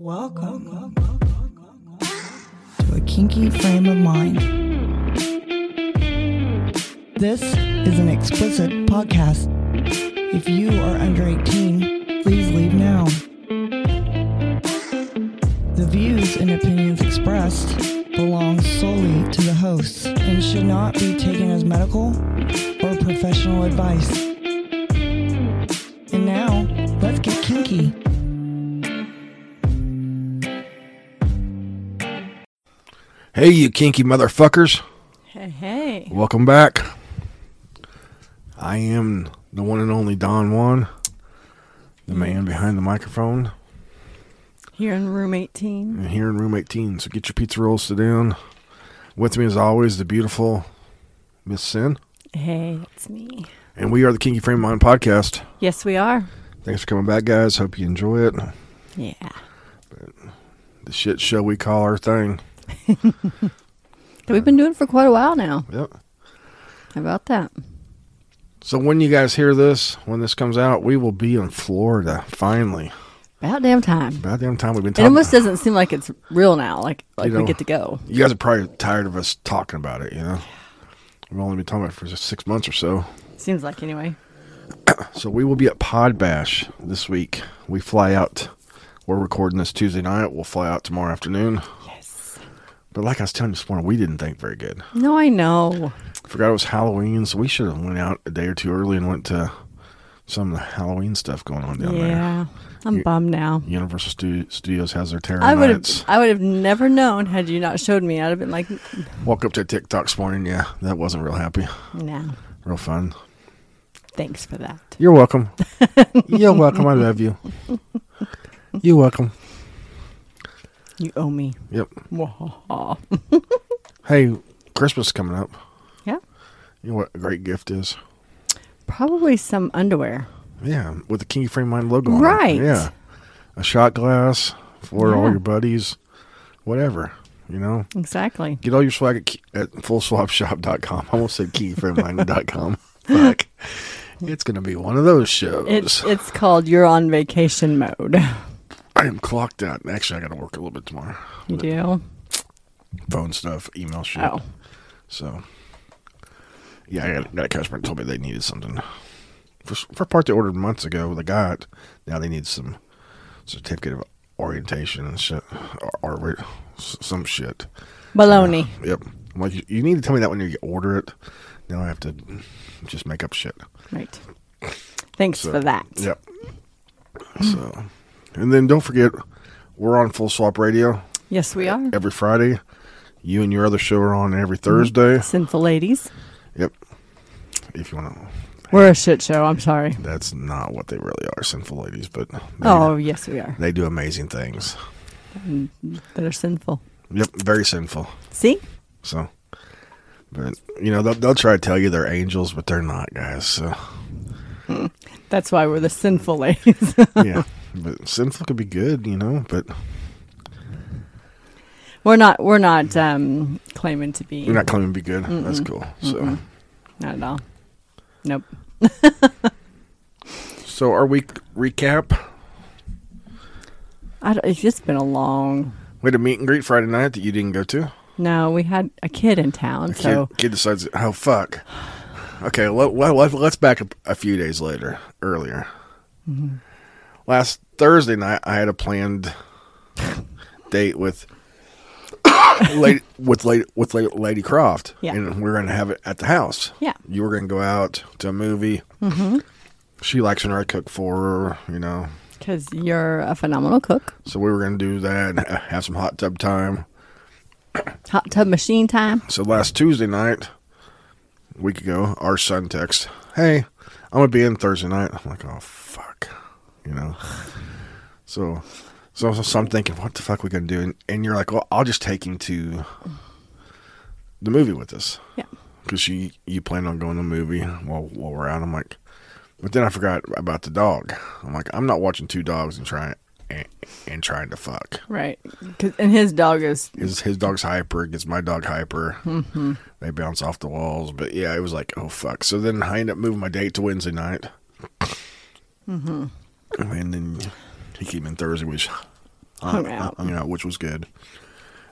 Welcome to a kinky frame of mind. This is an explicit podcast. If you are under 18, please leave now. The views and opinions expressed belong solely to the hosts and should not be taken as medical or professional advice. And now, let's get kinky. Hey, you kinky motherfuckers. Hey, hey. Welcome back. I am the one and only Don Juan, the man behind the microphone, Here in room 18. and here in room 18. So get your pizza rolls, sit down. With me, as always, the beautiful Miss Sin. Hey, it's me. And we are the Kinky Frame Mind podcast. Yes, we are. Thanks for coming back, guys. Hope you enjoy it. Yeah. The shit show we call our thing. We've been doing for quite a while now. Yep. How about that? So when you guys hear this, when this comes out, we will be in Florida, finally. About damn time. About damn time we've been It talking. almost doesn't seem like it's real now. Like like You know- we get to go. You guys are probably tired of us talking about it, you know? We've only been talking about it for just six months or so. Seems like anyway. So we will be at Pod Bash this week. We fly out. We're recording this Tuesday night. We'll fly out tomorrow afternoon. But like I was telling you this morning, we didn't think very good. No, I know. Forgot it was Halloween, so we should have went out a day or two early and went to some of the Halloween stuff going on down there. yeah. I'm You- bummed now. Universal Stu- Studios has their terror I would have. I would have never known had you not showed me. I'd have been like, mm. Woke up to TikTok this morning. Yeah, that wasn't real happy. no. Real fun. Thanks for that. You're welcome. You're welcome. I love you. You're welcome. You owe me. Yep. Hey, Christmas is coming up. Yeah. You know what a great gift is? Probably some underwear. Yeah, with the King Frame Mind logo on it. Right. Yeah. A shot glass for all Yeah. your buddies, whatever, you know. Exactly. Get all your swag at, key- at fullswapshop.com. I almost said keyframemind.com. Fuck. It's going to be one of those shows. It's it's called You're on Vacation Mode. I am clocked out. Actually, I got to work a little bit tomorrow. You do? Phone stuff, email shit. Oh. So, yeah, I got, got a customer that told me they needed something for for a part they ordered months ago. They got now they need some certificate of orientation and shit, or, or some shit. Baloney. Yep. I'm like you, you need to tell me that when you order it. Now I have to just make up shit. Right. Thanks So, for that. Yep. So, and then don't forget, we're on Full Swap Radio Yes, we are. every Friday. You and your other show are on every Thursday. Mm-hmm. Sinful ladies. Yep. If you want to. We're a shit show. I'm sorry. That's not what they really are, sinful ladies, but they, Oh, yes, we are. they do amazing things. Mm-hmm. That are sinful. Yep, very sinful. See? So, but you know they'll, they'll try to tell you they're angels, but they're not, guys. So That's why we're the sinful ladies. yeah, but sinful could be good, you know. But we're not. We're not um, claiming to be. We're not claiming to be good. That's cool. So, Not at all. Nope. so our week recap. I don't, it's just been a long. We had a meet and greet Friday night that you didn't go to. No, we had a kid in town, Kid, so kid decides, oh fuck. Okay, let, let, let, let's back up a few days later, earlier. Last Thursday night, I had a planned date with lady, with lady, with lady, lady Croft, Yeah. and we were going to have it at the house. Yeah. you were going to go out to a movie. Mm-hmm. She likes when I cook for her, you know. because you're a phenomenal cook. So we were going to do that and have some hot tub time. Hot tub machine time. So last Tuesday night, a week ago, our son texts, "Hey, I'm gonna be in Thursday night." I'm like, "Oh fuck," you know. So, so, so I'm thinking, what the fuck we gonna do? And, and you're like, "Well, I'll just take him to the movie with us." Yeah. because you you plan on going to the movie while while we're out. I'm like, but then I forgot about the dog. I'm like, I'm not watching two dogs and trying and, and trying to fuck. Right. 'Cause- and his dog is His his dog's hyper, gets my dog hyper. Mm-hmm. They bounce off the walls, but yeah, it was like, oh fuck. So then I end up moving my date to Wednesday night. Mm-hmm. And then he came in Thursday, which Hung out. hung out, which was good.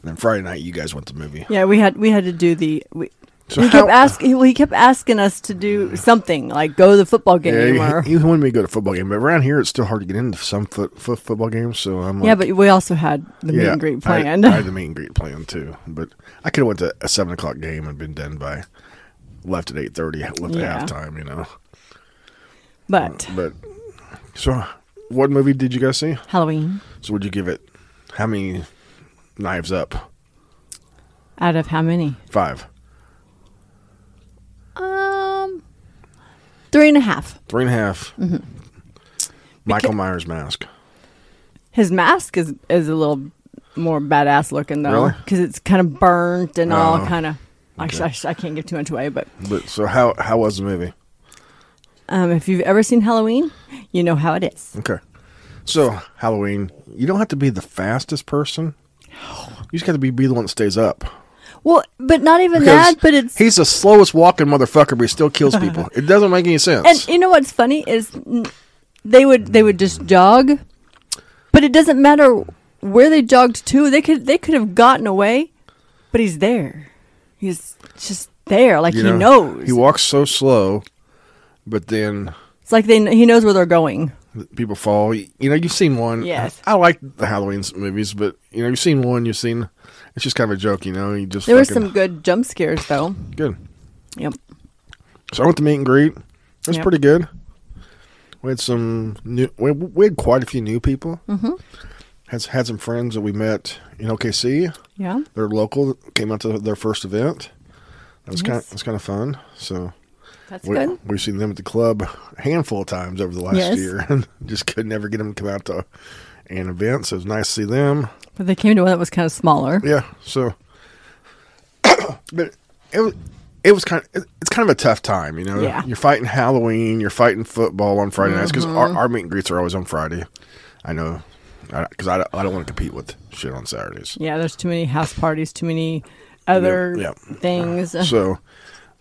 And then Friday night, you guys went to the movie. Yeah, we had we had to do the. We, So he kept asking. Well, he kept asking us to do something like go to the football game Yeah, or. he, he wanted me to go to football game, but around here it's still hard to get into some foot, foot football games. So I'm like, yeah, but we also had the meet yeah, and greet I- planned. I, had the meet and greet planned too, but I could have went to a seven o'clock game and been done by left at eight thirty, left at Yeah. halftime. You know, but but so what movie did you guys see? Halloween So would you give it? How many knives up? out of how many? Five, Um, three and a half. three and a half. Mm-hmm. Michael Myers mask. His mask is is a little more badass looking though, Really? because it's kind of burnt and all Oh, kind of. okay. Actually, I, I can't give too much away, but But so how how was the movie? Um, if you've ever seen Halloween, you know how it is. Okay. So Halloween, you don't have to be the fastest person. You just got to be, be the one that stays up. Well, but not even Because that. But it's he's the slowest walking motherfucker, but he still kills people. it doesn't make any sense. and you know what's funny is mm, they would they would just jog, but it doesn't matter where they jogged to. They could they could have gotten away, but he's there. He's just there, like you he know, knows. He walks so slow, but then it's like they he knows where they're going. people fall. You know, you've seen one. Yes. I like the Halloween movies, but you know, you've seen one. You've seen. It's just kind of a joke, you know. You just There were some good jump scares though. good. Yep. So I went to meet and greet. It was Yep. pretty good. We had some new. We, we had quite a few new people. Mm-hmm. Had had some friends that we met in OKC. Yeah. They're local. Came out to their first event. That was kind. Nice. Of, was kind of fun. So That's we, good. we've seen them at the club a handful of times over the last Yes. year, and just could never get them to come out to an event. So it was nice to see them. But they came to one that was kind of smaller. Yeah. So, but it was it was kind of it's kind of a tough time, you know. Yeah. You're fighting Halloween. You're fighting football on Friday nights because Mm-hmm. our, our meet and greets are always on Friday. I know because I, I, don't want to compete with shit on Saturdays. Yeah, there's too many house parties, too many other Yep, things. So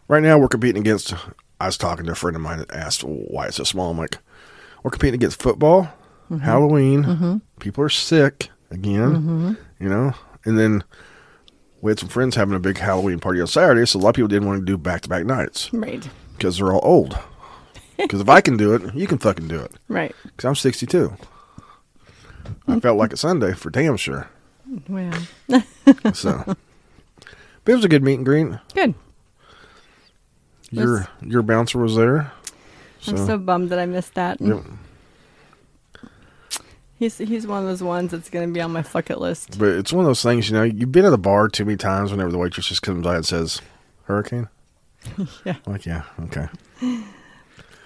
right now we're competing against. I was talking to a friend of mine that asked why it's so small. I'm like, we're competing against football, Mm-hmm. Halloween. People are sick again, you know, and then we had some friends having a big Halloween party on Saturday, so a lot of people didn't want to do back to back nights right, because they're all old. Because if I can do it, you can fucking do it. right. Because I'm 62. I felt like a Sunday for damn sure. Well, So, but it was a good meet and greet. good. Your your bouncer was there. I'm so bummed that I missed that. Yep. He's he's one of those ones that's going to be on my bucket list. But it's one of those things, you know, you've been at the bar too many times whenever the waitress just comes by and says, Hurricane? Yeah. Like, yeah, okay.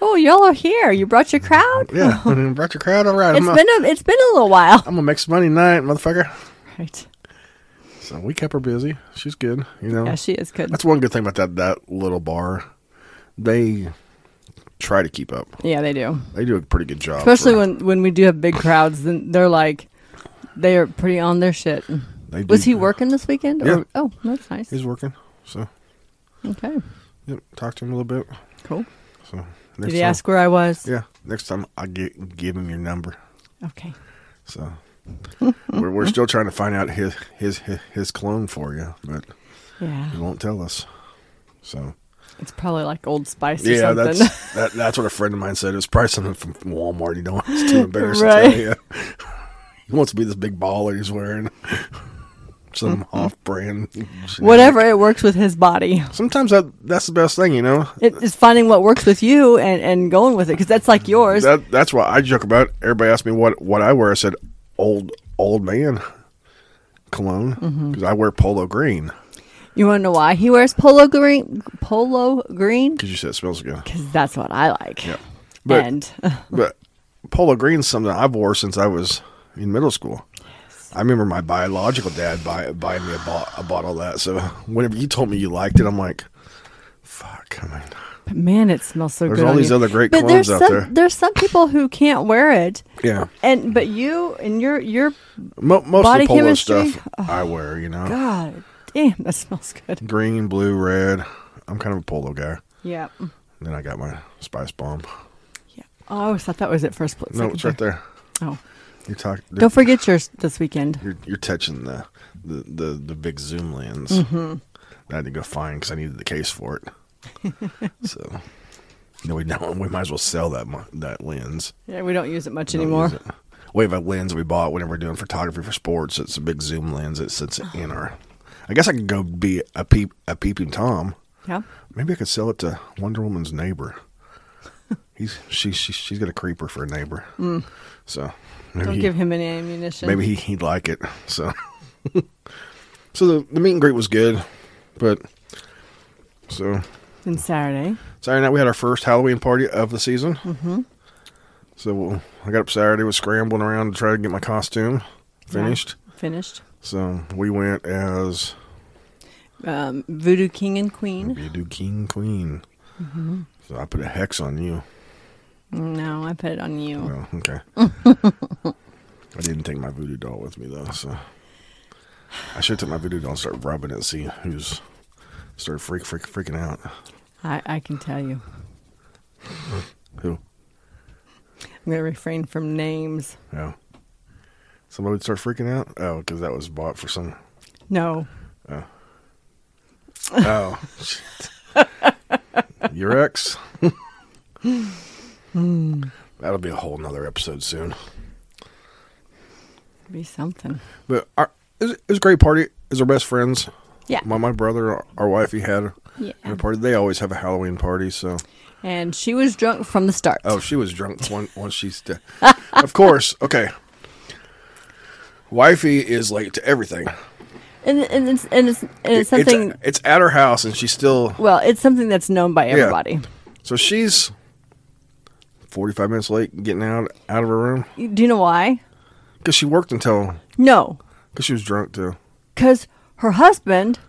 Oh, y'all are here. You brought your crowd. Yeah, brought your crowd, all right. It's I'm, been gonna, a it's been a little while. I'm gonna make some money tonight, motherfucker. Right. So we kept her busy. She's good, you know. Yeah, she is good. That's one good thing about that that little bar. They try to keep up. Yeah, they do. They do a pretty good job. Especially for- when when we do have big crowds, then they're like they are pretty on their shit. they Was do- he working this weekend? Yeah. Or, oh, that's nice. He's working. So Okay, yep, talk to him a little bit. cool. So Did he time- ask where I was? Yeah, next time I get give him your number. Okay. So we're we're still trying to find out his his his, his clone for you, but Yeah, he won't tell us. So it's probably like Old Spice or yeah, something. that's that, that's what a friend of mine said. It was probably something from Walmart. You don't. It's too embarrassing Right. to tell you. He wants to be this big baller he's wearing. Some mm-hmm. off-brand. Whatever it works with his body. Sometimes that that's the best thing, you know. It is finding what works with you and, and going with it because that's like yours. That that's why I joke about. Everybody asked me what what I wear. I said old old man cologne because Mm-hmm. I wear polo green you want to know why he wears polo green? Polo green? because you said it smells good. Because that's what I like. Yeah, but and but polo green's something I've wore since I was in middle school. I remember my biological dad buy, buying me a, bo- a bottle of that. So whenever you told me you liked it, I'm like, fuck. I mean, but man, it smells so There's good. There's all these you. other great but there's out some, there. There's some people who can't wear it, yeah. and but you and your your Mo- most Body of the polo chemistry? stuff I wear, you know, God damn, that smells good. green, blue, red. I'm kind of a polo guy. Yeah, Then I got my spice bomb. yeah. Oh, I always thought that was it first place. No, it's right there. Oh, You're talking. Don't forget yours this weekend. You're you're touching the the the, the big zoom lens. Mm-hmm. I had to go find because I needed the case for it. so, no, we don't. We might as well sell that that lens. Yeah, we don't use it much Don't anymore. use it. We have a lens we bought whenever we're doing photography for sports. It's a big zoom lens that sits in our. I guess I could go be a peep a peeping tom. Yeah. Maybe I could sell it to Wonder Woman's neighbor. He's she, she she's got a creeper for a neighbor. So maybe Mm. Don't he- give him any ammunition. maybe he, he'd like it. So so the, the meet and greet was good, but so And Saturday. Saturday night we had our first Halloween party of the season. Mm-hmm. So I got up Saturday, was scrambling around to try to get my costume finished. Yeah, finished. So we went as Um, Voodoo King and Queen. Voodoo King Queen. Mm-hmm. So I put a hex on you. No, I put it on you. Oh, okay. I didn't take my voodoo doll with me though, so I should take my voodoo doll and start rubbing it, see who's started freak, freak freaking out. I, I can tell you. Who? I'm going to refrain from names. Yeah. Somebody would start freaking out? Oh, because that was bought for some. No. Oh. oh. shit. Your ex? That'll be a whole nother episode soon. Be something. But our, it, was, it was a great party. It was our best friends. Yeah. My, my brother, our wife, he had Yeah. a party. They always have a Halloween party, so. And she was drunk from the start. Oh, she was drunk one, once she's. De- of course. Okay. Wifey is late to everything. And, and, it's, and, it's, and it's something, It's, it's at her house, and she's still. well, it's something that's known by everybody. So she's forty-five minutes late getting out out of her room Do you know why? because she worked until No. because she was drunk too. Because her husband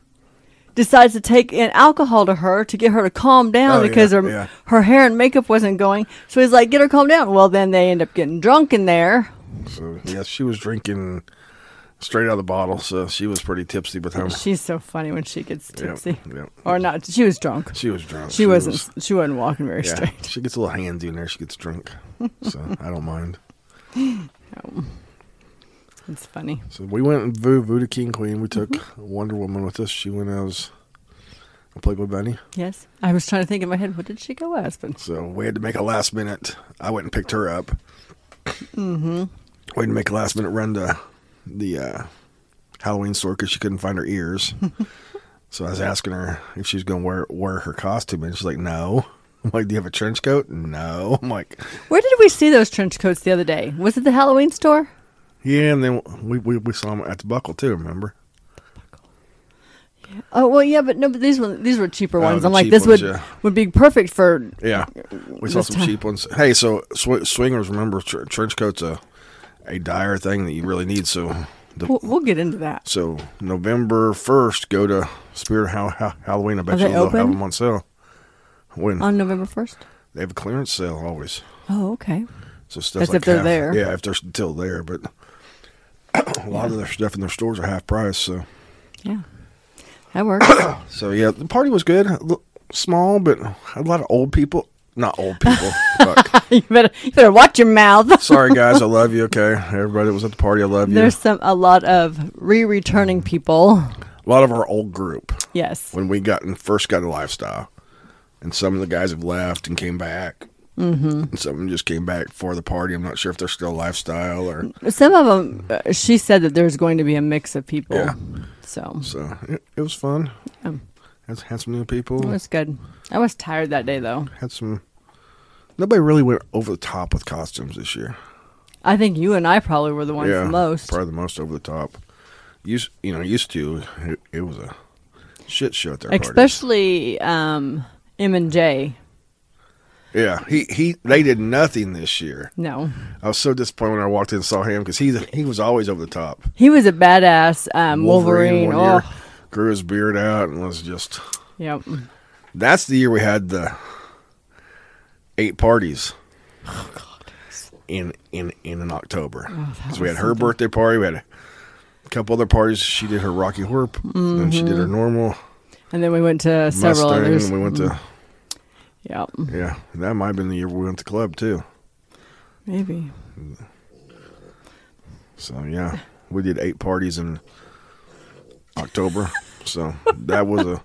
decides to take in alcohol to her to get her to calm down Oh, because yeah, her, yeah. her hair and makeup wasn't going. So he's like, get her calm down. Well, then they end up getting drunk in there. So yeah, she was drinking straight out of the bottle. So she was pretty tipsy the time. She's so funny when she gets tipsy. yep. Or not. She was drunk. She was drunk. She, wasn't. was- she wasn't walking very yeah, straight. she gets a little handsy in there. She gets drunk, so I don't mind. It's funny. So we went and Vo- Voodoo King Queen. We took Mm-hmm. Wonder Woman with us. She went as a Playboy Bunny. Yes, I was trying to think in my head, what did she go as? But So we had to make a last minute. I went and picked her up. Mm-hmm. We had to make a last minute run to the uh, Halloween store because she couldn't find her ears. so I was asking her if she was going to wear wear her costume, and she's like, "No." I'm like, "Do you have a trench coat?" No. I'm like, where did we see those trench coats the other day? Was it the Halloween store? "Yeah." And then we we, we saw them at the Buckle too. Remember? Buckle. Oh well, yeah, but no, but these were these were cheaper Oh, ones. I'm like, this ones, would yeah. would be perfect for. Yeah, we saw some time- cheap ones. Hey, so sw- swingers, remember tr- trench coats a a dire thing that you really need. So the, We'll, we'll get into that. So November first, go to Spirit ha- ha- Halloween. I bet you they they'll have them on sale. When On November first. they have a clearance sale always. Oh, okay. So stuff That's like if they're there. Yeah, if they're still there, but a lot of their stuff in their stores are half price. So Yeah, that works. so yeah, the party was good. Small, but a lot of old people. Not old people. Fuck. you better you better watch your mouth. Sorry guys, I love you. Okay, everybody that was at the party, I love you. There's some a lot of re-returning people. a lot of our old group. Yes. when we got and first got a lifestyle, and some of the guys have left and came back. Mm-hmm. Some of them just came back for the party. I'm not sure if they're still lifestyle or Some of them, uh, she said that there's going to be a mix of people. Yeah. So so. It, it was fun. Um. had, had some new people. it was good. I was tired that day though. had some. Nobody really went over the top with costumes this year. I think you and I probably were the ones yeah, the most. probably the most over the top. Used you know used to it, it was a shit show at their parties. Especially um, M and J. Yeah, he he they did nothing this year. No, I was so disappointed when I walked in and saw him because he he was always over the top. he was a badass um, Wolverine. year Oh, grew his beard out and was just. yep. That's the year we had the eight parties. In in in in October, Oh, we had her something. birthday party. We had a couple other parties. She did her Rocky Horror, then she did her normal And then we went to Mm-hmm. several Mustang. others. And we went to Yep. yeah. That might have been the year we went to club too. Maybe. So yeah, we did eight parties in October. so that was a.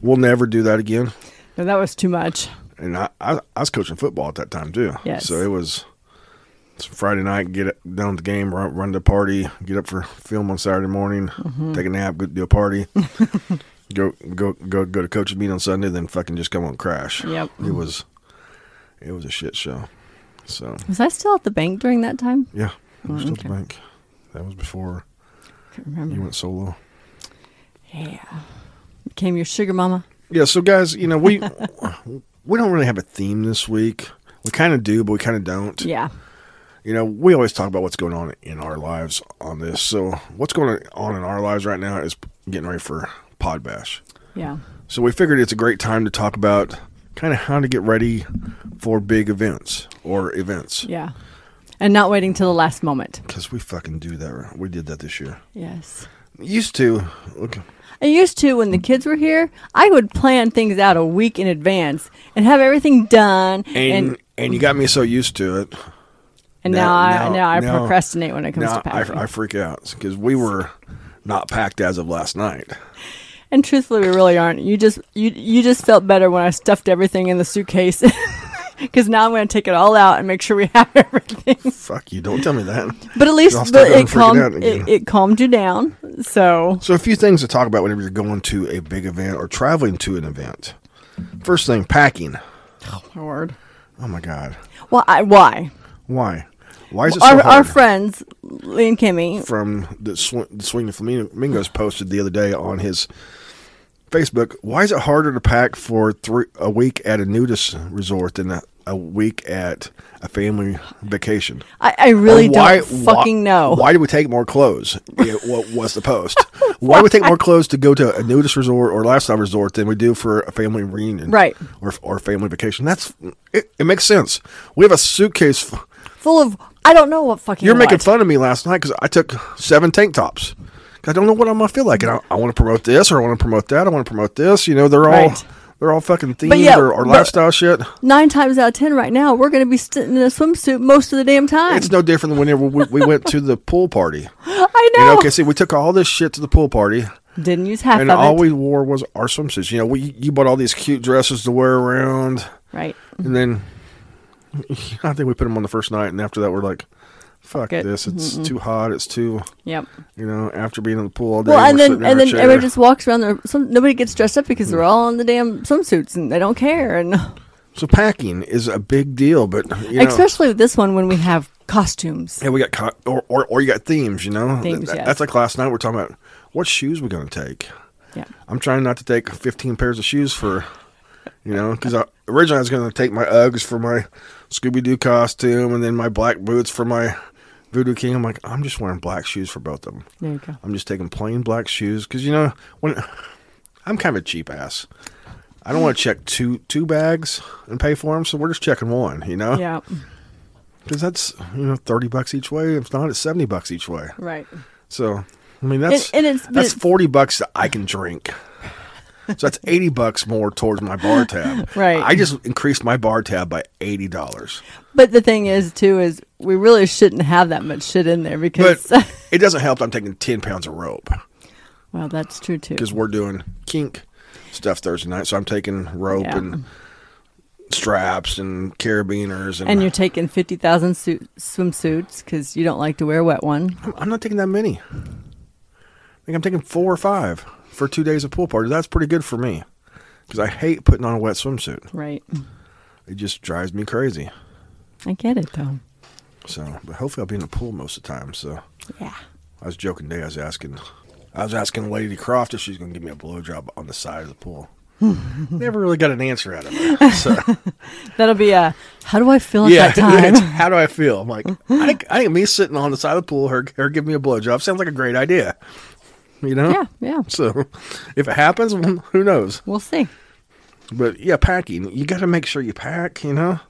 We'll never do that again. No, that was too much. And I, I, I was coaching football at that time too. Yes. So it was. it's Friday night, get it, down to the game, run, run to the party, get up for film on Saturday morning, Mm-hmm. take a nap, go do a party, go go go go to coach's meet on Sunday, then fucking just come on crash. Yep. It was, it was a shit show. So Was I still at the bank during that time? yeah, I was oh, still at the bank. That was before remember. you went solo. Yeah. Became your sugar mama. Yeah, so guys, you know we we don't really have a theme this week. We kind of do, but we kind of don't. Yeah. You know, we always talk about what's going on in our lives on this. So what's going on in our lives right now is getting ready for Pod Bash. Yeah. So we figured it's a great time to talk about kind of how to get ready for big events or events Yeah. And not waiting till the last moment. because we fucking do that. We did that this year. Yes. Used to. Okay. I used to when the kids were here, I would plan things out a week in advance and have everything done. And And and, you got me so used to it. and now- now, I now- now I now- procrastinate when it comes to packing. I, I freak out because we were not packed as of last night. And truthfully, we really aren't. You just you you just felt better when I stuffed everything in the suitcase. Because now I'm going to take it all out and make sure we have everything. Fuck you! Don't tell me that. But at least but it calmed it, it calmed you down. So So a few things to talk about whenever you're going to a big event or traveling to an event. First thing, packing. Oh my word. Oh my god, Why? Why? why? Why is it so Our, hard? our friends, Lee and Kimmy, From the, sw- the Swing the Flamingos posted the other day on his Facebook. Why is it harder to pack for three a week at a nudist resort than a, a week at a family vacation? I, I really Or why- don't fucking why, know. Why do we take more clothes? Yeah, what was the post? why do we take more clothes to go to a nudist resort or lifestyle resort than we do for a family reunion? Right. Or, or family vacation. That's it, it makes sense. We have a suitcase. f- Full of I don't know what fucking. You're making what. fun of me last night because I took seven tank tops. I don't know what I'm gonna feel like, and I, I want to promote this or I want to promote that. I want to promote this. You know, they're all they're all fucking themed yeah, or, or lifestyle shit. Nine times out of ten, right now, we're going to be sitting in a swimsuit most of the damn time. It's no different than whenever we, we went to the pool party. I You know. know, okay, see, we took all this shit to the pool party. Didn't use half and all it. we wore was our swimsuits. You know, we you bought all these cute dresses to wear around, right. and then I think we put them on the first night, and after that, we're like, "Fuck it. this! It's too hot. It's too Yep. you know." After being in the pool all day, Well, and then and then chair. everyone just walks around there. Some nobody gets dressed up because they're hmm. all in the damn swimsuits and they don't care. And so packing is a big deal, but you know, especially with this one when we have costumes. yeah, we got co- or, or or you got themes. You know, Themes, That- yes. that's like last night. We're talking about what shoes we're going to take. Yeah. I'm trying not to take 15 pairs of shoes for, you know, because originally I was going to take my Uggs for my Scooby Doo costume and then my black boots for my Voodoo King. I'm like, I'm just wearing black shoes for both of them. There you go. I'm just taking plain black shoes because you know when I'm kind of a cheap ass. I don't want to check two two bags and pay for them, so we're just checking one. You know, Yeah. because that's you know thirty bucks each way. If not, it's seventy bucks each way. Right. So, I mean, that's And- and it's- that's it's- forty bucks that I can drink. So that's eighty bucks more towards my bar tab. Right. I just increased my bar tab by eighty dollars. But the thing is, too, is we really shouldn't have that much shit in there But because. it doesn't help. that I'm taking ten pounds of rope well, that's true too. because we're doing kink stuff Thursday night. So I'm taking rope Yeah. and straps and carabiners and, And you're taking fifty thousand suit, swimsuits because you don't like to wear a wet one. I'm- I'm not taking that many. I think I'm taking four or five for two days of pool party. That's pretty good for me because I hate putting on a wet swimsuit. Right. It just drives me crazy. I get it though. So, but hopefully I'll be in the pool most of the time. So Yeah. I was joking today. I was asking, I was asking Lady Croft if she's going to give me a blowjob on the side of the pool. Never really got an answer out of her. So That'll be a. How do I feel at yeah, that time? how do I feel? I'm like, I think, I think me sitting on the side of the pool, her, her giving me a blowjob sounds like a great idea. You know? yeah. Yeah. So if it happens, who knows? We'll see. But yeah, packing. You got to make sure you pack. You know.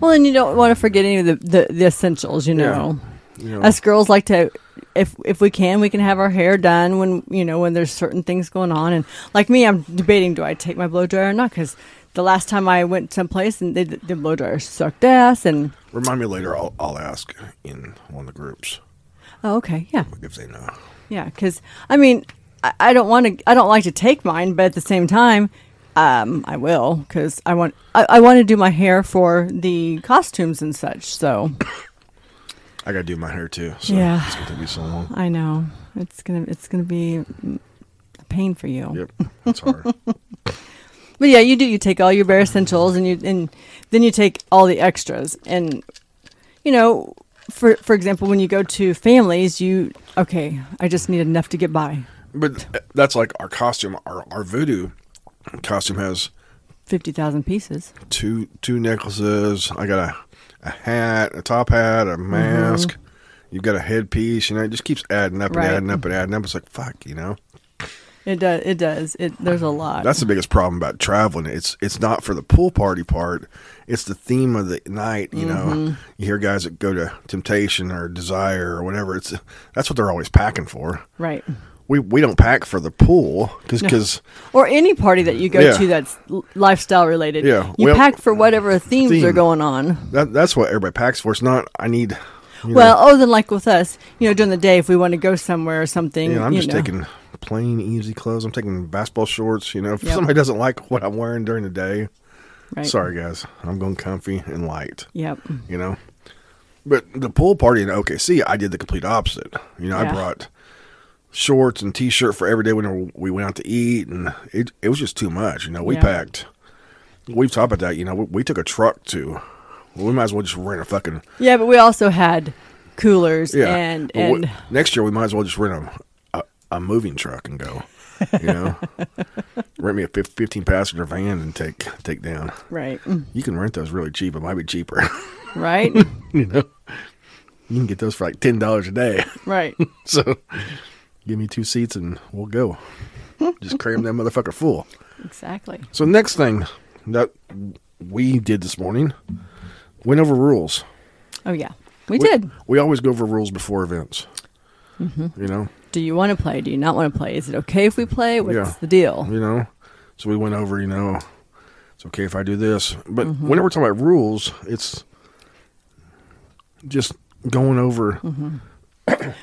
Well, and you don't want to forget any of the, the, the essentials, you know. You know. Us girls like to, if if we can, we can have our hair done when you know when there's certain things going on. And like me, I'm debating do I take my blow dryer or not? Because the last time I went someplace and they, the blow dryer sucked ass, and Remind me later. I'll, I'll ask in one of the groups. Oh, okay. Yeah. if they know. Yeah. Because I mean, I, I don't want to. I don't like to take mine, but at the same time, um, I will because I want. I, I want to do my hair for the costumes and such. So I gotta do my hair too. So Yeah. it's gonna take me so long. I know it's gonna. It's gonna be a pain for you. Yep, it's hard. But yeah, you do. You take all your bare essentials, and you and then you take all the extras. And you know, for for example, when you go to families, you okay. I just need enough to get by. but that's like our costume. Our our voodoo costume has Fifty thousand pieces. two two necklaces. I got a a hat, a top hat, a mask. You've got a headpiece. You know, it just keeps adding up and Right. adding up and adding up. It's like fuck, you know. It does. It does. It. There's a lot. That's the biggest problem about traveling. It's it's not for the pool party part. It's the theme of the night. You Mm-hmm. know, you hear guys that go to Temptation or Desire or whatever. It's that's what they're always packing for. right. We we don't pack for the pool because Or any party that you go Yeah. to that's lifestyle related. Yeah, You well- pack for whatever themes Theme. are going on. that that's what everybody packs for. It's not. I need. Well, know, oh, other than like with us, you know, during the day, if we want to go somewhere or something, know, I'm just know. taking plain, easy clothes. I'm taking basketball shorts. You know, if Yep. somebody doesn't like what I'm wearing during the day, Right. sorry guys, I'm going comfy and light. Yep. you know. But the pool party in OKC, I did the complete opposite. You know, I brought shorts and t-shirt for every day when we went out to eat, and it it was just too much. You know, we Yeah. packed. We've talked about that. You know, we, we took a truck to. We might as well just rent a fucking Yeah, but we also had coolers yeah. and But we- next year we might as well just rent a a, a moving truck and go. You know, rent me a fifteen passenger van and take take down. right. You can rent those really cheap. It might be cheaper. right, you know, you can get those for like ten dollars a day. right. So give me two seats and we'll go. Just cram that motherfucker full. Exactly. So next thing that we did this morning, went over rules. Oh yeah, we, did. We always go over rules before events. Mm-hmm. You know, Do you want to play? Do you not want to play? Is it okay if we play? What's Yeah. the deal? you know. So we went over. You know, it's okay if I do this, but Mm-hmm. whenever we're talking about rules, it's just going over. Mm-hmm.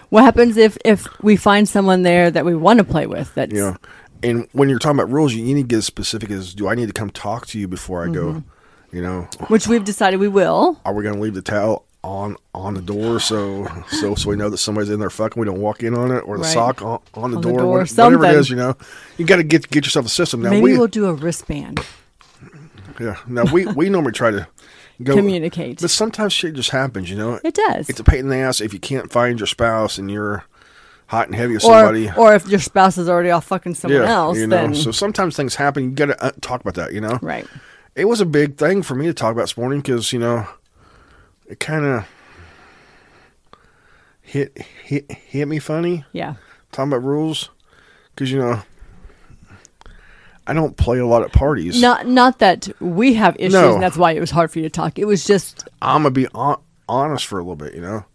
What happens if if we find someone there that we want to play with? That's You know, and when you're talking about rules, you need to get as specific as: Do I need to come talk to you before I go? Mm-hmm. You know, which we've decided we will. are we going to leave the towel on on the door so so so we know that somebody's in there fucking we don't walk in on it or the Right. sock on, on the On the door, door, what- whatever it is you know you got to get get yourself a system now Maybe we we'll do a wristband. yeah now we we normally try to go Communicate. but sometimes shit just happens you know It does. it's a pain in the ass if you can't find your spouse and you're hot and heavy with or somebody or if your spouse is already off fucking someone yeah else, you know then so sometimes things happen you got to uh, talk about that you know right. it was a big thing for me to talk about this morning because you know it kind of hit hit hit me funny Yeah. talking about rules because you know I don't play a lot at parties. Not not that we have issues No. and that's why it was hard for you to talk. It was just I'm gonna be on, honest for a little bit. You know,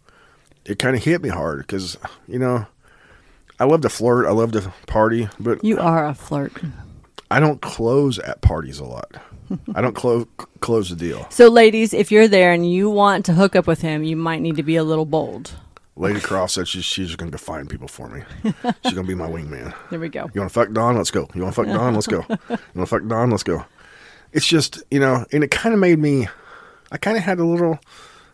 it kind of hit me hard because you know I love to flirt, I love to party, but you are a flirt. I don't close at parties a lot. I don't close close the deal. So ladies, if you're there and you want to hook up with him, you might need to be a little bold. Lady Croft said she's she's gonna go find people for me. She's gonna be my wingman. There we go. You want to fuck Don? Let's go. You want to fuck Don? Let's go. You want to fuck Don? Let's go. It's just you know, and it kind of made me. I kind of had a little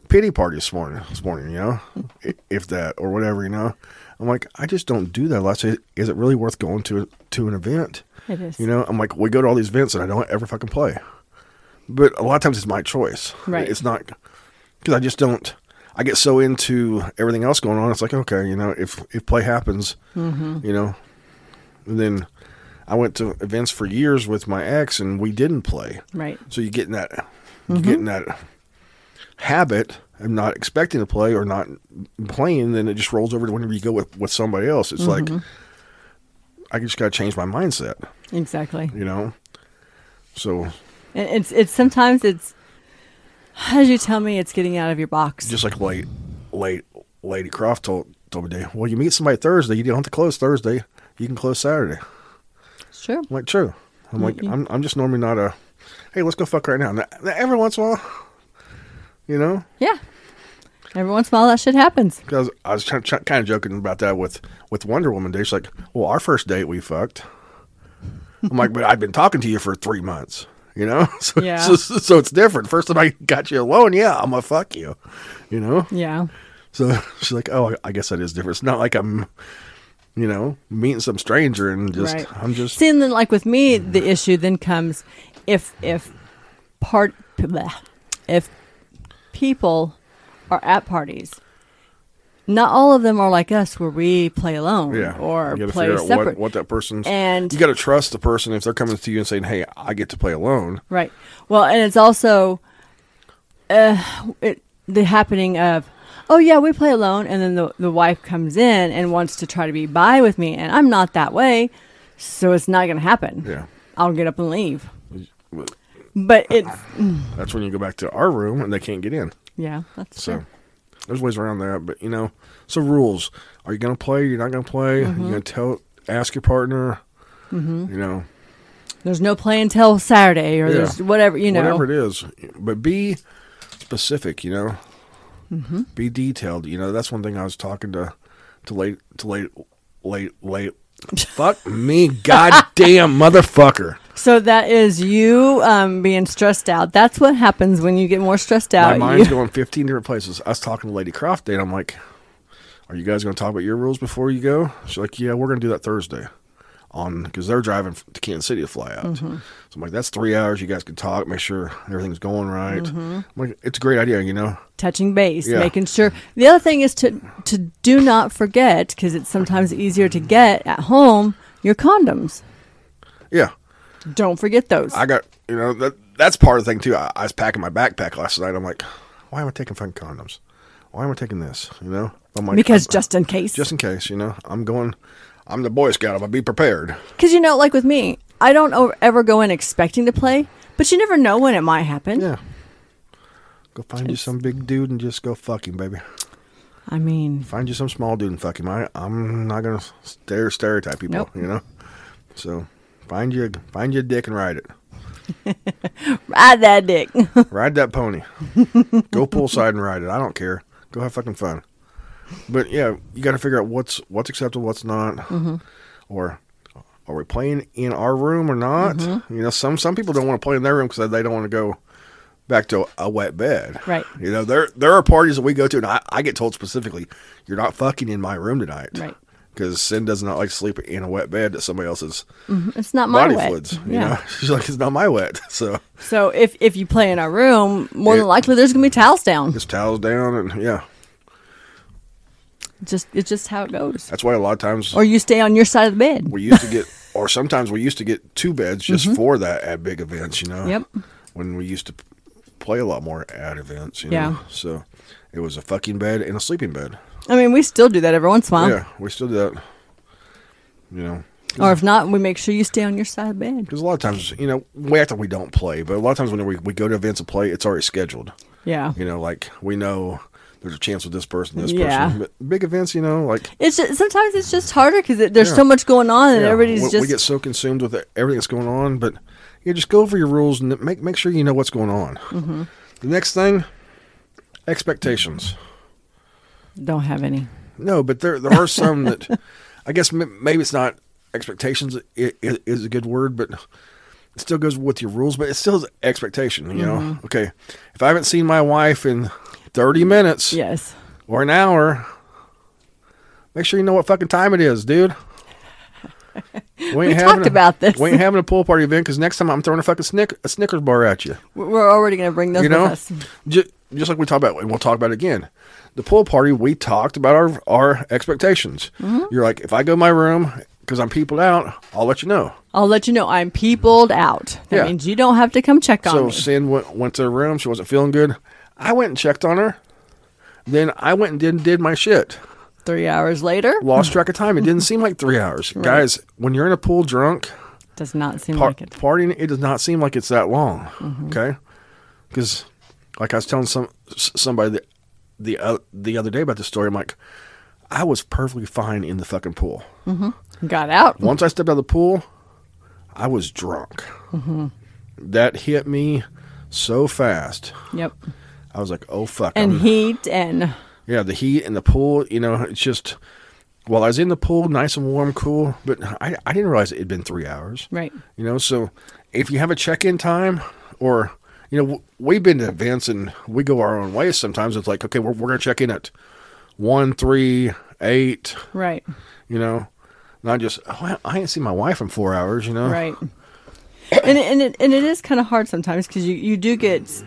pity party this morning. This morning, you know, if that or whatever, you know. I'm like, I just don't do that. Let's say, is it really worth going to to an event? It is. You know, I'm like, we go to all these events and I don't ever fucking play. But a lot of times it's my choice. Right. It's not because I just don't. I get so into everything else going on. It's like, okay, you know, if if play happens, Mm-hmm. you know, and then I went to events for years with my ex and we didn't play. Right. So you get in that, you get in that habit of not expecting to play or not playing, then it just rolls over to whenever you go with, with somebody else. It's like I just got to change my mindset, Exactly. you know. So it's it's sometimes it's as you tell me it's getting out of your box. just like late, late, Lady Croft told told me, today, well, you meet somebody Thursday, you don't have to close Thursday, you can close Saturday. It's true. I'm like, true. I'm like, Mhm. I'm, I'm just normally not a, hey, let's go fuck right now. Now, now, every once in a while, you know, Yeah. Every once in a while, that shit happens. Because I was trying, try, kind of joking about that with with Wonder Woman. Day. She's like, "Well, our first date we fucked." I'm like, "But I've been talking to you for three months." You know, so, Yeah. so, so it's different. First time I got you alone, yeah, I'm gonna fuck you. You know, Yeah. so she's like, "Oh, I guess that is different. It's not like I'm, you know, meeting some stranger and just Right. I'm just See, and then like with me, the issue then comes if if part bleh, if people are at parties. Not all of them are like us, where we play alone yeah, or you play figure out separate. what what that person's And- you got to trust the person if they're coming to you and saying, "Hey, I get to play alone." Right. Well, and it's also uh, it, the happening of, oh yeah, we play alone, and then the the wife comes in and wants to try to be by with me, and I'm not that way, so it's not going to happen. Yeah. I'll get up and leave. But it's That's when you go back to our room and they can't get in. yeah, that's So true. There's ways around that, but you know, so rules. Are you going to play? You're not going to play. Mm-hmm. You're going to tell, ask your partner. You know, There's no play until Saturday, or Yeah. there's whatever you know. whatever it is, but be specific. You know, Mm-hmm. be detailed. You know, that's one thing I was talking to to late to late late late. Fuck me, goddamn motherfucker! So that is you um, being stressed out. That's what happens when you get more stressed out. My mind's You- going 15 different places. I was talking to Lady Croft and I'm like, "Are you guys going to talk about your rules before you go?" She's like, "Yeah, we're going to do that Thursday." On because they're driving to Kansas City to fly out. Mm-hmm. So I'm like, "That's three hours. You guys can talk, make sure everything's going right." Mm-hmm. I'm like, "It's a great idea, you know." touching base, Yeah. making sure. The other thing is to to do not forget because it's sometimes easier to get at home your condoms. Yeah, Don't forget those. I got you know that that's part of the thing too. I, I was packing my backpack last night. I'm like, "Why am I taking fucking condoms? Why am I taking this?" You know, I'm like, because I'm- just in case. just in case, you know, I'm going. I'm the Boy Scout. I'm gonna be prepared. Because you know, like with me, I don't ever go in expecting to play, but you never know when it might happen. Yeah. Go find you some big dude and just go fuck him, baby. I mean, Find you some small dude and fuck him. I, I'm not gonna stare stereotype people, Nope. you know. So find you find you a dick and ride it. ride that dick. Ride that pony. go poolside and ride it. I don't care. Go have fucking fun. But yeah, you got to figure out what's what's acceptable, what's not, Mm-hmm. or are we playing in our room or not? Mm-hmm. You know, some some people don't want to play in their room because they don't want to go back to a wet bed. Right. You know, there there are parties that we go to, and I, I get told specifically, "You're not fucking in my room tonight." Right. Because Sin does not like to sleep in a wet bed that somebody else's it's not my body wet. fluids. You yeah. know, she's like, "It's not my wet." So So if if you play in our room, more than likely there's gonna be towels down. just towels down, and yeah, Just it's just how it goes. that's why a lot of times Or you stay on your side of the bed. we used to get, or sometimes we used to get two beds just for that at big events. You know. Mm-hmm. Yep. When we used to play a lot more at events. You Yeah. Know? So it was a fucking bed and a sleeping bed. I mean, we still do that every once in a while. Yeah, we still do that. You know. Or if not, we make sure you stay on your side of bed. Because a lot of times, you know, we act like we don't play, but a lot of times when we, we go to events and play, it's already scheduled. Yeah. You know, like we know there's a chance with this person, this Yeah. person. But big events, you know, like It's just, sometimes it's just harder because there's Yeah. so much going on and yeah, everybody's we, just we get so consumed with everything that's going on. But yeah, just go over your rules and make make sure you know what's going on. Mm-hmm. The next thing, expectations. Don't have any. No, but there there are some that I guess m- maybe it's not expectations is a good word, but it still goes with your rules. But it still is expectation. You know, Mm-hmm. okay, if I haven't seen my wife in thirty minutes Yes. or an hour, make sure you know what fucking time it is, dude. We, ain't We having talked a- about this. We ain't having a pool party event because next time I'm throwing a fucking snick, a Snickers bar at you. We're- already going to bring those You know, with us. just, just like we talked about, and we'll talk about it again. The pool party, we talked about our our expectations. Mm-hmm. You're like, if I go to my room because I'm peopled out, I'll let you know. I'll let you know I'm peopled out. That Yeah. means you don't have to come check on So me. Sin went, went to her room. She wasn't feeling good. I went and checked on her. Then I went and did, did my shit. Three hours later, Lost track of time. It didn't seem like three hours. Guys, when you're in a pool drunk, does not seem par- like it. partying, it does not seem like it's that long. Mm-hmm. Okay, because like I was telling some somebody that the uh, the other day about this story, I'm like, I was perfectly fine in the fucking pool. Got out. Once I stepped out of the pool, I was drunk. Mm-hmm. That hit me so fast. Yep. I was like, oh fuck. And I'm- heat and Yeah, the heat and the pool, you know, it's just while I was in the pool, nice and warm, cool, but I, I didn't realize it had been three hours. Right. You know, so if you have a check in time or, you know, we've been to events and we go our own ways sometimes. It's like, okay, we're, we're going to check in at one, three, eight, Right. you know, not just, oh, I, I ain't seen my wife in four hours, you know? Right. and it, and it and it is kind of hard sometimes because you, you do get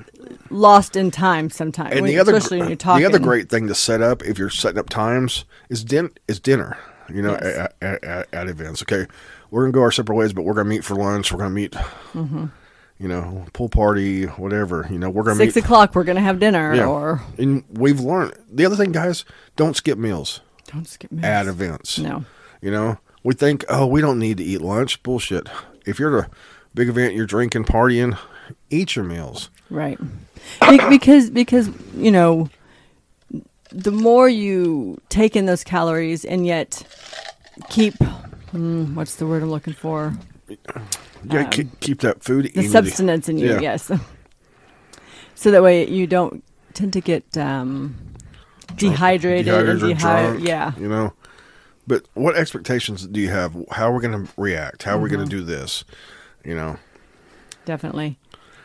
lost in time sometimes, And when- the other, especially when you're talking. the other great thing to set up if you're setting up times is din- is dinner. You know, Yes. at, at, at, at events. Okay, we're gonna go our separate ways, but we're gonna meet for lunch. We're gonna meet, Mm-hmm. You know, pool party, whatever. You know, we're gonna six meet. o'clock we're gonna have dinner Yeah. or and we've learned the other thing, guys. Don't skip meals don't skip meals. at events. No. You know, we think, oh, we don't need to eat lunch. Bullshit. If you're at a big event, you're drinking, partying, eat your meals. Right. Because because you know the more you take in those calories and yet keep mm, what's the word I'm looking for? You gotta keep, keep that food Um, The in you. substance in you, Yeah. yes. So that way you don't tend to get um, dehydrated, dehydrated and yeah. You know, but what expectations do you have? How are we going to react? How are we going Mm-hmm. to do this? You know, Definitely.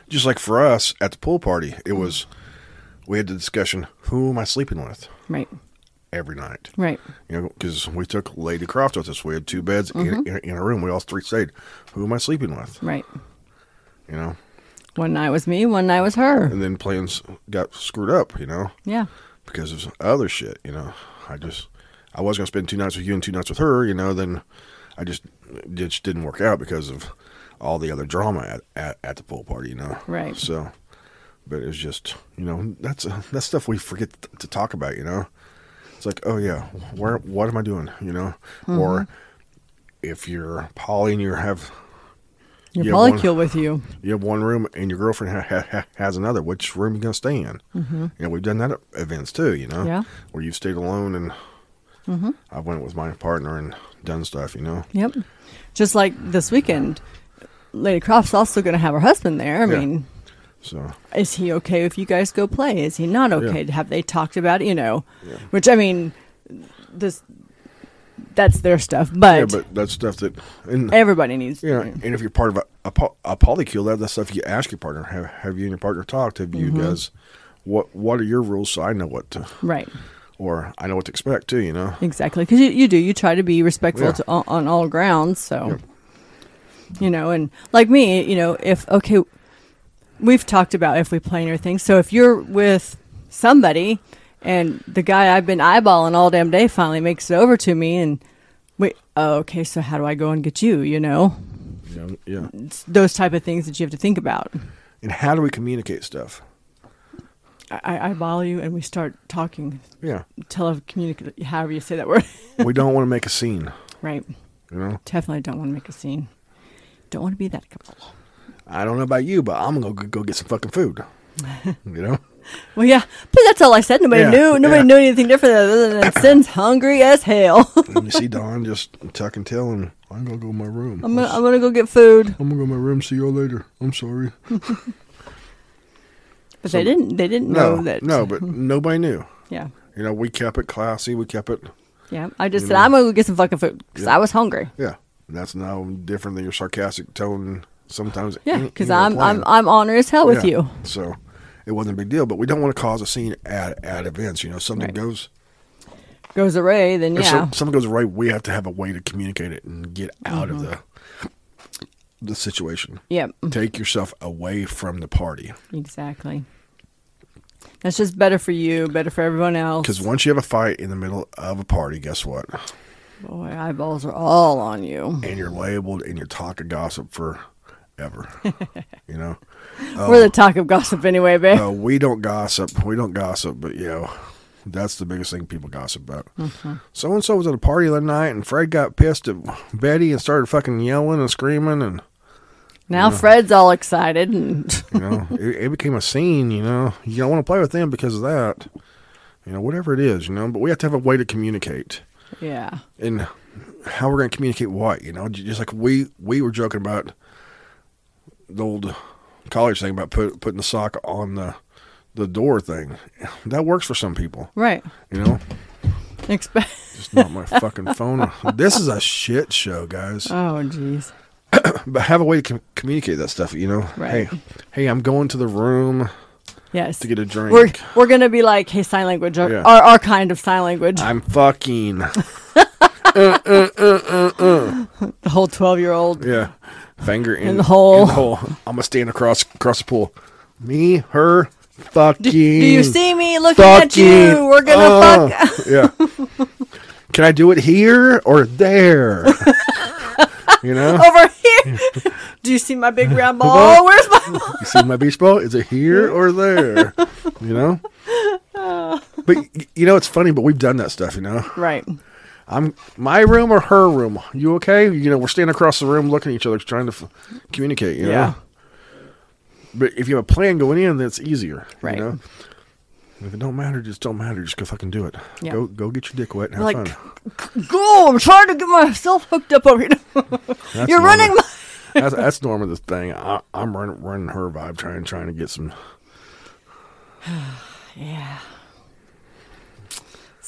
just like for us at the pool party, it was we had the discussion: who am I sleeping with Right. Every night? Right. You know, because we took Lady Croft with us. We had two beds Mm-hmm. in, in, in a room. We all three stayed. Who am I sleeping with? Right. You know, One night was me, one night was her. and then plans got screwed up. You know, Yeah. because of some other shit. You know, I just I was gonna spend two nights with you and two nights with her. You know, then I just it just didn't work out because of all the other drama at, at, at the pool party. You know, Right. So, but it was just you know that's uh, that's stuff we forget to talk about. You know, it's like oh yeah, where what am I doing? You know, Mm-hmm. or if you're poly and you have Your You polycule with you. you have one room and your girlfriend ha- ha- has another. Which room you gonna stay in? Mm-hmm. You know, we've done that at events too. You know, Yeah. where you've stayed alone and Mm-hmm. I went with my partner and done stuff. You know, Yep. Just like this weekend, Lady Croft's also going to have her husband there. I Yeah. mean, so is he okay if you guys go play? Is he not okay? Yeah. Have they talked about? You know, which I mean, this that's their stuff, but, yeah, but that's stuff that everybody needs. yeah, and if you're part of a a, po- a polycule, that that's stuff you ask your partner. Have Have you and your partner talked? Have Mm-hmm. you guys? What What are your rules so I know what to right. or I know what to expect too? You know, Exactly, because you, you do. You try to be respectful Yeah. to, on, on all grounds. So, you know, and like me, you know, if okay, we've talked about if we play and everything. So if you're with somebody and the guy I've been eyeballing all damn day finally makes it over to me, and wait, oh, okay, so how do I go and get you? You know, yeah. it's those type of things that you have to think about. And how do we communicate stuff? I, I eyeball you, and we start talking, Yeah, telecommunicate, however you say that word. we don't want to make a scene. right. You know, Definitely don't want to make a scene. Don't want to be that couple. I don't know about you, but I'm gonna go, go get some fucking food. you know, Well, yeah, but that's all I said. Nobody Yeah, knew. Nobody yeah. knew anything different other than Sin's hungry as hell. and you see Don just tuck and tail, and I'm gonna go to my room. I'm gonna, I'm gonna go get food. I'm gonna go to my room. See you all later. I'm sorry. But So- they didn't. They didn't No, know that. no, but nobody knew. Yeah, You know, we kept it classy. We kept it, yeah. I just said know. I'm gonna go get some fucking food because Yeah. I was hungry. yeah. And that's now different than your sarcastic tone. Sometimes, Yeah, because I'm. I'm I'm honor as hell with Yeah. you. So it wasn't a big deal. But we don't want to cause a scene at at events. You know, something Right. goes. Goes array, then yeah, some- something goes right, we have to have a way to communicate it and get out of the Mm-hmm. the situation. yep, Take yourself away from the party. exactly. That's just better for you, better for everyone else. Because once you have a fight in the middle of a party, guess what? boy, eyeballs are all on you. And you're labeled and you're talking gossip forever. you know? We're the talk of gossip anyway, babe. Uh, we don't gossip. We don't gossip, but you know, that's the biggest thing people gossip about. So and so was at a party the other night, and Fred got pissed at Betty and started fucking yelling and screaming, and now Fred's all excited, and you know, it, it became a scene. You know, you don't want to play with them because of that. You know, whatever it is, you know, but we have to have a way to communicate yeah, and how we're going to communicate what. You know, just like we we were joking about the old college thing about put, putting the sock on the the door thing. That works for some people, Right. you know. Expect. Just not my fucking phone. This is a shit show, guys. Oh, jeez. But have a way to com- communicate that stuff, you know. Right. Hey, hey, I'm going to the room Yes. to get a drink. We're we're gonna be like, hey, sign language, our, Yeah. our, our kind of sign language. I'm fucking. Uh, uh, uh, the whole twelve year old. Yeah. Finger in, the hole. in the hole. I'm gonna stand across across the pool. Me, her, fucking. Do you see me looking at you? We're gonna uh, fuck. yeah. Can I do it here or there? you know. over here. Do you see my big round ball? Where's my ball? You see my beach ball? Is it here or there? You know. But you know it's funny, but we've done that stuff. You know. Right. I'm my room or her room. You okay? You know, we're standing across the room, looking at each other, trying to f- communicate. You know. Yeah. But if you have a plan going in, then it's easier. Right. You know. If it don't matter, just don't matter. Just go fucking do it. Yeah. Go go get your dick wet and have Like, fun. Go! I'm trying to get myself hooked up over here. You're Norma. running my. That's that's Norma. The thing. I, I'm running running her vibe, trying trying to get some. Yeah.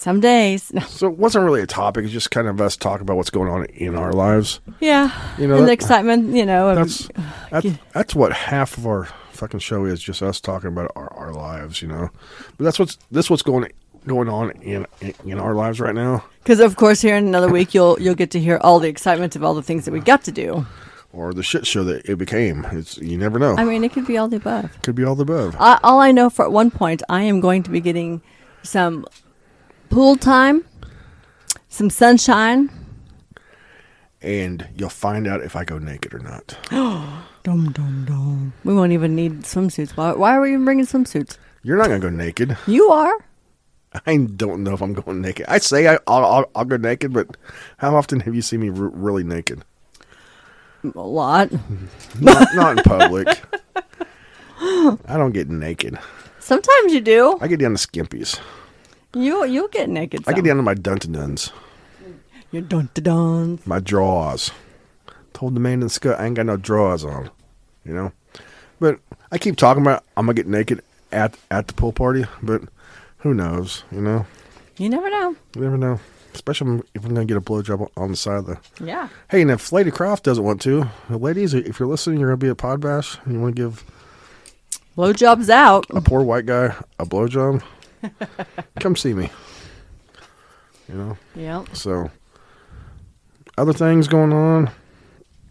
Some days. So it wasn't really a topic. It's just kind of us talking about what's going on in our lives. Yeah. You know, and the excitement, you know. Of, That's that's, that's what half of our fucking show is. Just us talking about our, our lives. You know. But that's what's this what's going going on in, in in our lives right now. Because of course, here in another week, you'll you'll get to hear all the excitement of all the things that we got to do. Or the shit show that it became. It's you never know. I mean, it could be all the above. Could be all the above. I, all I know for at one point, I am going to be getting some pool time, some sunshine. and you'll find out if I go naked or not. Dum dum dum. We won't even need swimsuits. Why, why are we even bringing swimsuits? You're not gonna go naked. You are. I don't know if I'm going naked. I say I, I'll, I'll, I'll go naked, but how often have you seen me r- really naked? A lot. Not, not in public. I don't get naked. Sometimes you do. I get down to skimpies. You you'll get naked. I get down to my dun duns, Your dun dun dun. my drawers. Told the man in the scut I ain't got no drawers on, you know. But I keep talking about I'm gonna get naked at at the pool party, but who knows, you know? You never know. You never know. Especially if I'm gonna get a blowjob on the side of the. Yeah. Hey, and if Lady Croft doesn't want to, ladies, if you're listening, you're gonna be at Pod Bash, and you want to give Blowjob's out. a poor white guy a blowjob, come see me. You know. Yeah. So, other things going on.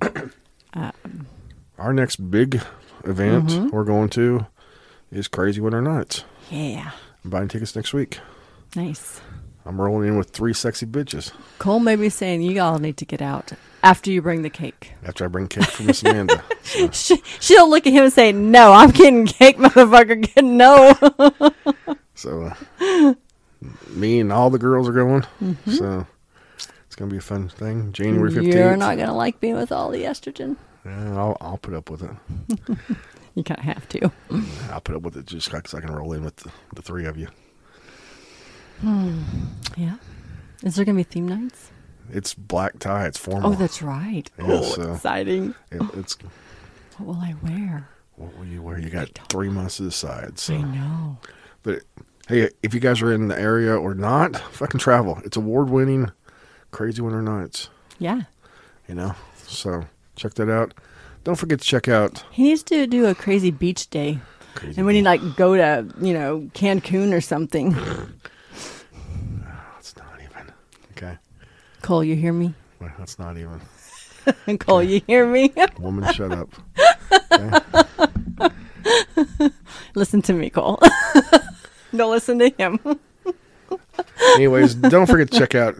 Uh, Our next big event Mm-hmm. we're going to is Crazy Winter Nights. yeah. I'm buying tickets next week. Nice. I'm rolling in with three sexy bitches Cole may be saying you all need to get out after you bring the cake. after I bring cake from Miss Amanda. So, She, she'll look at him and say, "No, I'm getting cake, motherfucker. No." So uh, me and all the girls are going. Mm-hmm. So it's gonna be a fun thing. January 15th. You're not gonna like being with all the estrogen. Yeah, I'll, I'll put up with it. You kind of have to. I'll put up with it just because I can roll in with the, the three of you. Yeah. Is there gonna be theme nights? It's black tie. It's formal. Oh, that's right. Yeah, oh, so- exciting. It, it's What will I wear? what will you wear? You got three months to decide. So, I know. But hey, if you guys are in the area or not, fucking travel. It's award winning, crazy winter nights. Yeah. You know, so check that out. Don't forget to check out He needs to do a crazy beach day. crazy. And when he like go to, you know, Cancun or something. That's not even okay. Cole, you hear me? Well, That's not even. Cole, you hear me? Woman, shut up. listen to me, Cole. Don't listen to him. Anyways, don't forget to check out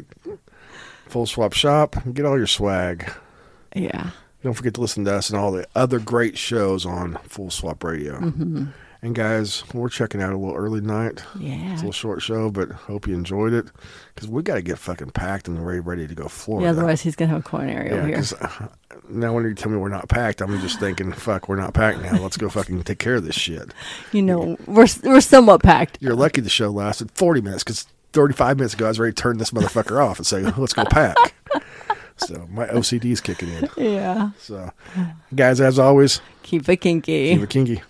Full Swap Shop and get all your swag. Yeah. Don't forget to listen to us and all the other great shows on Full Swap Radio. Mm-hmm. And guys, we're checking out a little early tonight. Yeah. It's a little short show, but hope you enjoyed it because we got to get fucking packed and ready, ready to go Florida. Yeah, otherwise he's gonna have a coronary Yeah, over here. uh, now when you tell me we're not packed, I'm just thinking, fuck, we're not packed now. Let's go fucking take care of this shit. You know, we're we're somewhat packed. You're lucky the show lasted 40 minutes because 35 minutes ago I was ready to turn this motherfucker off and say, let's go pack. So my OCD's kicking in. Yeah. So, guys, as always, Keep it kinky. keep it kinky.